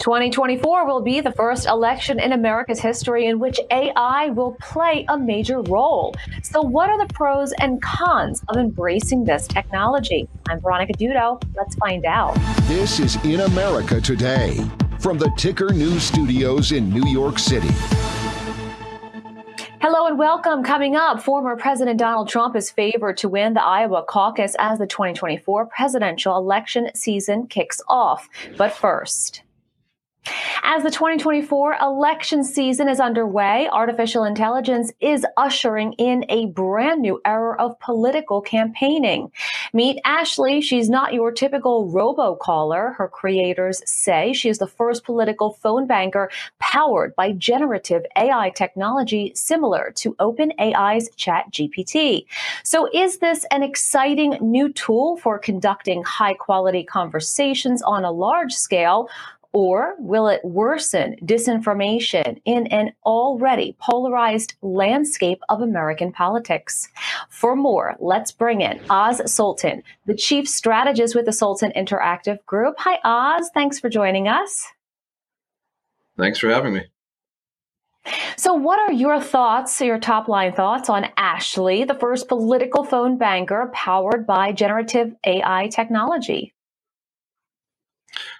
2024 will be the first election in America's history in which AI will play a major role. So, what are the pros and cons of embracing this technology? I'm Veronica Dudo. Let's find out. This is In America Today from the Ticker News Studios in New York City. Hello and welcome. Coming up, former President Donald Trump is favored to win the Iowa caucus as the 2024 presidential election season kicks off. But first, as the 2024 election season is underway, artificial intelligence is ushering in a brand new era of political campaigning. Meet Ashley. She's not your typical robocaller. Her creators say she is the first political phone banker powered by generative AI technology similar to OpenAI's ChatGPT. So is this an exciting new tool for conducting high quality conversations on a large scale? Or will it worsen disinformation in an already polarized landscape of American politics? For more, let's bring in Oz Sultan, the chief strategist with the Sultan Interactive Group. Hi, Oz. Thanks for joining us. Thanks for having me. So, what are your thoughts, your top line thoughts on Ashley, the first political phone banker powered by generative AI technology?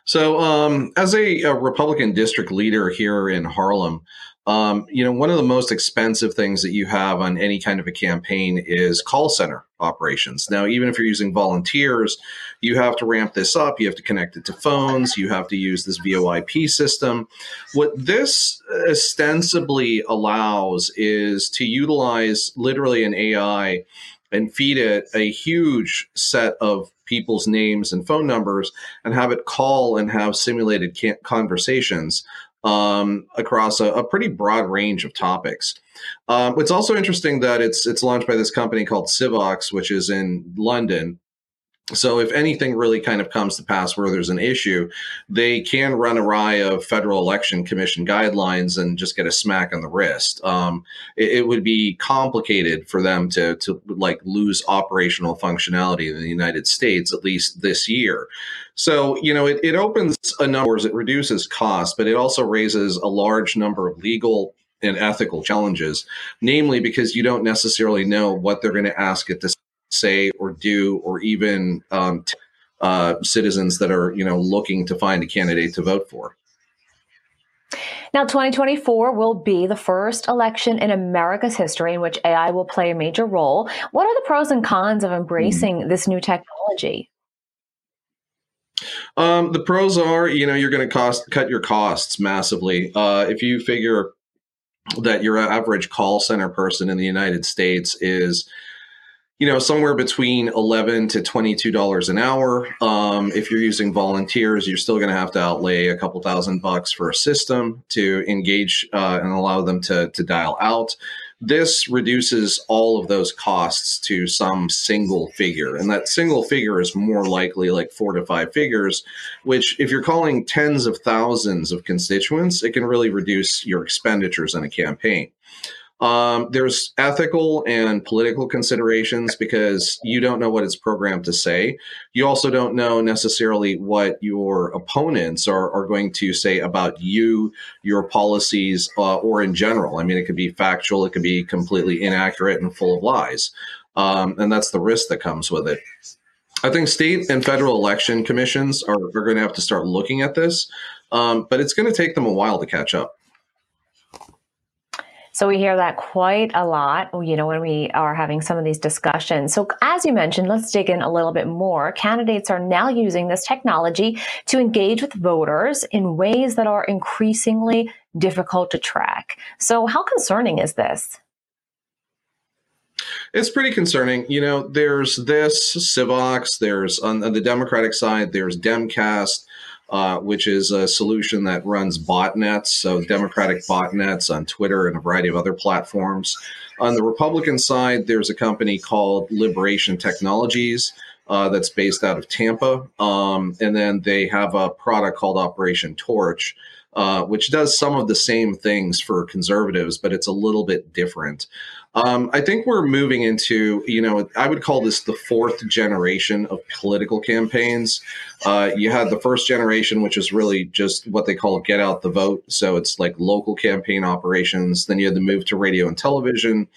So, um, as a, a, Republican district leader here in Harlem, um, you know, one of the most expensive things that you have on any kind of a campaign is call center operations. Now, even if you're using volunteers, you have to ramp this up. You have to connect it to phones. You have to use this VoIP system. What this ostensibly allows is to utilize literally an AI and feed it a huge set of people's names and phone numbers and have it call and have simulated conversations um, across a, a, pretty broad range of topics. Um, it's also interesting that it's it's launched by this company called Civox, which is in London, so if anything really kind of comes to pass where there's an issue, they can run awry of federal election commission guidelines and just get a smack on the wrist. Um, it, it, would be complicated for them to to like lose operational functionality in the United States at least this year. So you know it, it opens a number, it reduces costs, but it also raises a large number of legal and ethical challenges, namely because you don't necessarily know what they're going to ask at to say or do, or even um, t- uh, citizens that are you know looking to find a candidate to vote for. Now, 2024 will be the first election in America's history in which AI will play a major role. What are the pros and cons of embracing mm. this new technology? Um, the pros are, you know, you're going to cost cut your costs massively. Uh, if you figure that your average call center person in the United States is you know, somewhere between eleven to twenty-two dollars an hour. Um, if you're using volunteers, you're still going to have to outlay a couple thousand bucks for a system to engage uh, and allow them to to dial out. This reduces all of those costs to some single figure, and that single figure is more likely like four to five figures. Which, if you're calling tens of thousands of constituents, it can really reduce your expenditures in a campaign. Um, there's ethical and political considerations because you don't know what it's programmed to say. You also don't know necessarily what your opponents are, are going to say about you, your policies, uh, or in general. I mean, it could be factual, it could be completely inaccurate and full of lies. Um, and that's the risk that comes with it. I think state and federal election commissions are, are going to have to start looking at this, um, but it's going to take them a while to catch up. So we hear that quite a lot, you know, when we are having some of these discussions. So as you mentioned, let's dig in a little bit more. Candidates are now using this technology to engage with voters in ways that are increasingly difficult to track. So how concerning is this? It's pretty concerning. You know, there's this Civox, there's on, the Democratic side, there's Demcast, uh, which is a solution that runs botnets, so Democratic botnets on Twitter and a variety of other platforms. On the Republican side, there's a company called Liberation Technologies. Uh, that's based out of Tampa. Um, and then they have a product called Operation Torch, uh, which does some of the same things for conservatives, but it's a little bit different. Um, I think we're moving into, you know, I would call this the fourth generation of political campaigns. Uh, you had the first generation, which is really just what they call get out the vote. So it's like local campaign operations. Then you had the move to radio and television,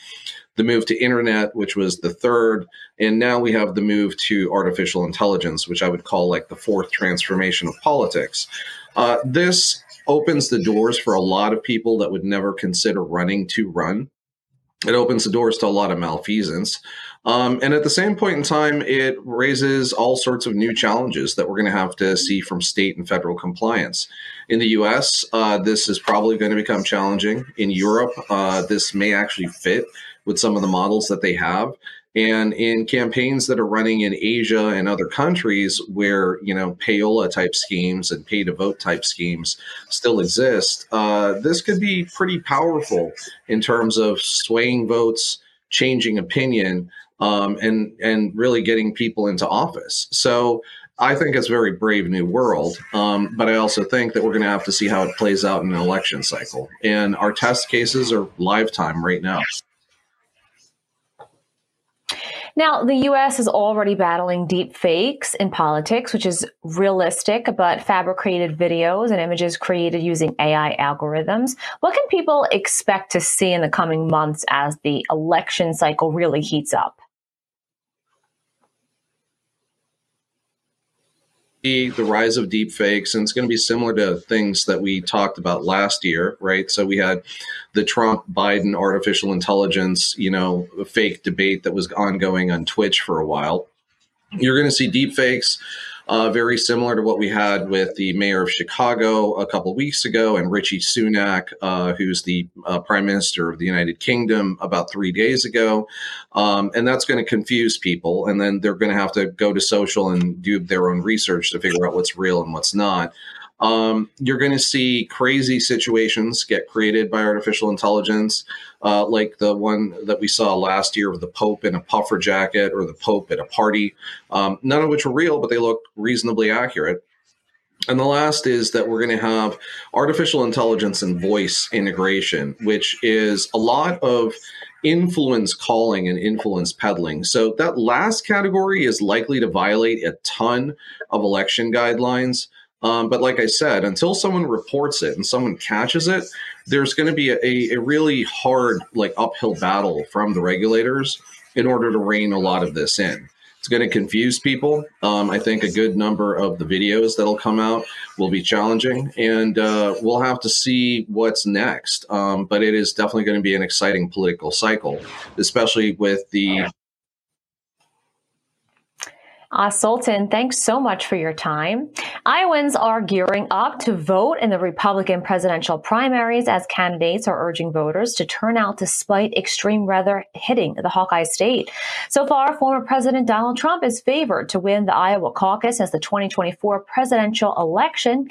the move to internet, which was the third. And now we have the move to artificial intelligence, which I would call like the fourth transformation of politics. Uh, this opens the doors for a lot of people that would never consider running to run. It opens the doors to a lot of malfeasance. Um, and at the same point in time, it raises all sorts of new challenges that we're going to have to see from state and federal compliance. In the US, uh, this is probably going to become challenging. In Europe, uh, this may actually fit with some of the models that they have. And in campaigns that are running in Asia and other countries where, you know, payola type schemes and pay to vote type schemes still exist, uh, this could be pretty powerful in terms of swaying votes, changing opinion, um, and, and really getting people into office. So I think it's very brave new world. Um, but I also think that we're going to have to see how it plays out in an election cycle. And our test cases are live time right now. Now, the U.S. is already battling deep fakes in politics, which is realistic but fabricated videos and images created using AI algorithms. What can people expect to see in the coming months as the election cycle really heats up? The rise of deep fakes, and it's going to be similar to things that we talked about last year, right? So we had the Trump Biden artificial intelligence, you know, fake debate that was ongoing on Twitch for a while. You're going to see deep fakes uh, very similar to what we had with the mayor of Chicago a couple weeks ago and Rishi Sunak, uh, who's the uh, prime minister of the United Kingdom, about three days ago. Um, and that's going to confuse people. And then they're going to have to go to social and do their own research to figure out what's real and what's not. Um, you're going to see crazy situations get created by artificial intelligence, uh, like the one that we saw last year with the Pope in a puffer jacket or the Pope at a party, um, none of which were real, but they look reasonably accurate. And the last is that we're going to have artificial intelligence and voice integration, which is a lot of influence calling and influence peddling. So that last category is likely to violate a ton of election guidelines. Um, but like I said, until someone reports it and someone catches it, there's going to be a, a really hard, like uphill battle from the regulators in order to rein a lot of this in. It's going to confuse people. Um, I think a good number of the videos that'll come out will be challenging, and uh, we'll have to see what's next. Um, but it is definitely going to be an exciting political cycle, especially with the uh, Sultan, thanks so much for your time. Iowans are gearing up to vote in the Republican presidential primaries as candidates are urging voters to turn out despite extreme weather hitting the Hawkeye state. So far, former President Donald Trump is favored to win the Iowa caucus as the 2024 presidential election.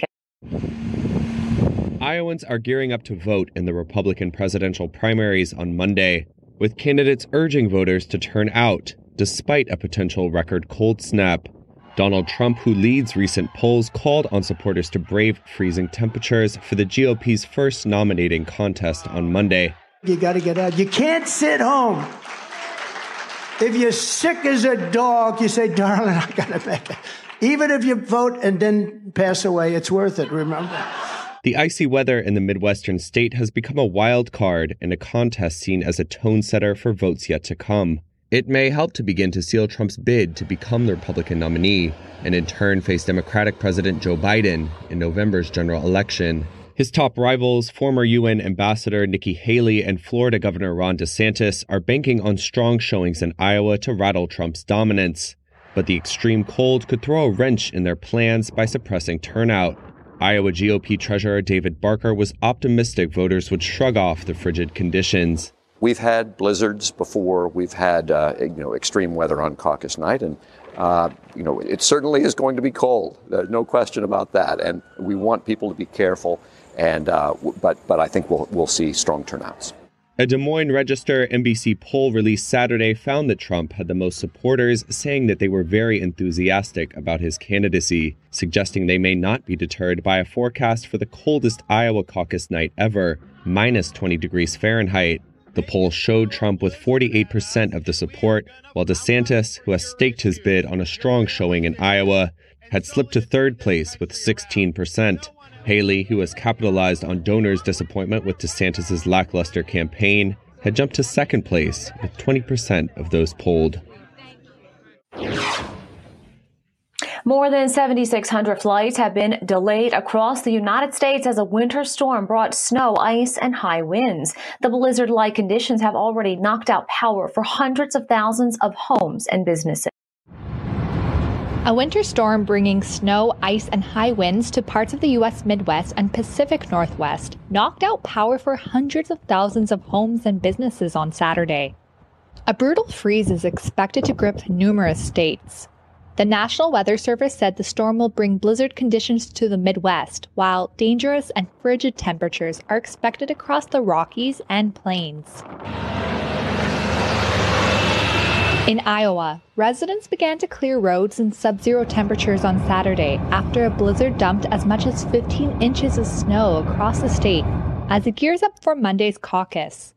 Iowans are gearing up to vote in the Republican presidential primaries on Monday, with candidates urging voters to turn out despite a potential record cold snap. Donald Trump, who leads recent polls, called on supporters to brave freezing temperatures for the GOP's first nominating contest on Monday. You got to get out. You can't sit home. If you're sick as a dog, you say, darling, I got to make it. Even if you vote and then pass away, it's worth it, remember? The icy weather in the Midwestern state has become a wild card in a contest seen as a tone setter for votes yet to come. It may help to begin to seal Trump's bid to become the Republican nominee, and in turn face Democratic President Joe Biden in November's general election. His top rivals, former UN Ambassador Nikki Haley and Florida Governor Ron DeSantis, are banking on strong showings in Iowa to rattle Trump's dominance. But the extreme cold could throw a wrench in their plans by suppressing turnout. Iowa GOP Treasurer David Barker was optimistic voters would shrug off the frigid conditions. We've had blizzards before. We've had uh, you know extreme weather on caucus night, and uh, you know it certainly is going to be cold. There's no question about that. And we want people to be careful. And uh, but but I think we'll we'll see strong turnouts. A Des Moines Register NBC poll released Saturday found that Trump had the most supporters, saying that they were very enthusiastic about his candidacy, suggesting they may not be deterred by a forecast for the coldest Iowa caucus night ever, minus 20 degrees Fahrenheit. The poll showed Trump with 48% of the support, while DeSantis, who has staked his bid on a strong showing in Iowa, had slipped to third place with 16%. Haley, who has capitalized on donors' disappointment with DeSantis' lackluster campaign, had jumped to second place with 20% of those polled. More than 7,600 flights have been delayed across the United States as a winter storm brought snow, ice, and high winds. The blizzard like conditions have already knocked out power for hundreds of thousands of homes and businesses. A winter storm bringing snow, ice, and high winds to parts of the U.S. Midwest and Pacific Northwest knocked out power for hundreds of thousands of homes and businesses on Saturday. A brutal freeze is expected to grip numerous states. The National Weather Service said the storm will bring blizzard conditions to the Midwest, while dangerous and frigid temperatures are expected across the Rockies and Plains. In Iowa, residents began to clear roads in sub zero temperatures on Saturday after a blizzard dumped as much as 15 inches of snow across the state as it gears up for Monday's caucus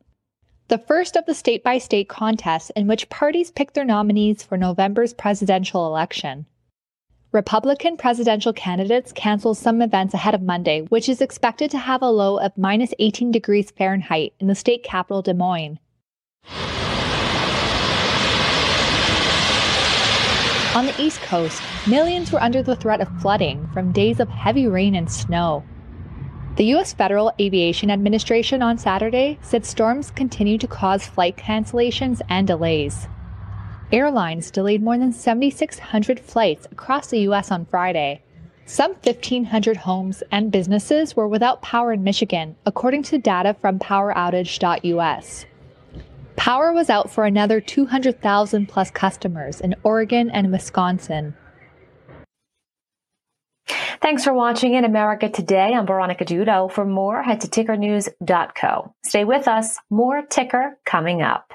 the first of the state by state contests in which parties pick their nominees for November's presidential election. Republican presidential candidates canceled some events ahead of Monday, which is expected to have a low of minus 18 degrees Fahrenheit in the state capital, Des Moines. On the East Coast, millions were under the threat of flooding from days of heavy rain and snow. The U.S. Federal Aviation Administration on Saturday said storms continue to cause flight cancellations and delays. Airlines delayed more than 7,600 flights across the U.S. on Friday. Some 1,500 homes and businesses were without power in Michigan, according to data from poweroutage.us. Power was out for another 200,000 plus customers in Oregon and Wisconsin. Thanks for watching in America Today. I'm Veronica Dudo. For more, head to tickernews.co. Stay with us. More ticker coming up.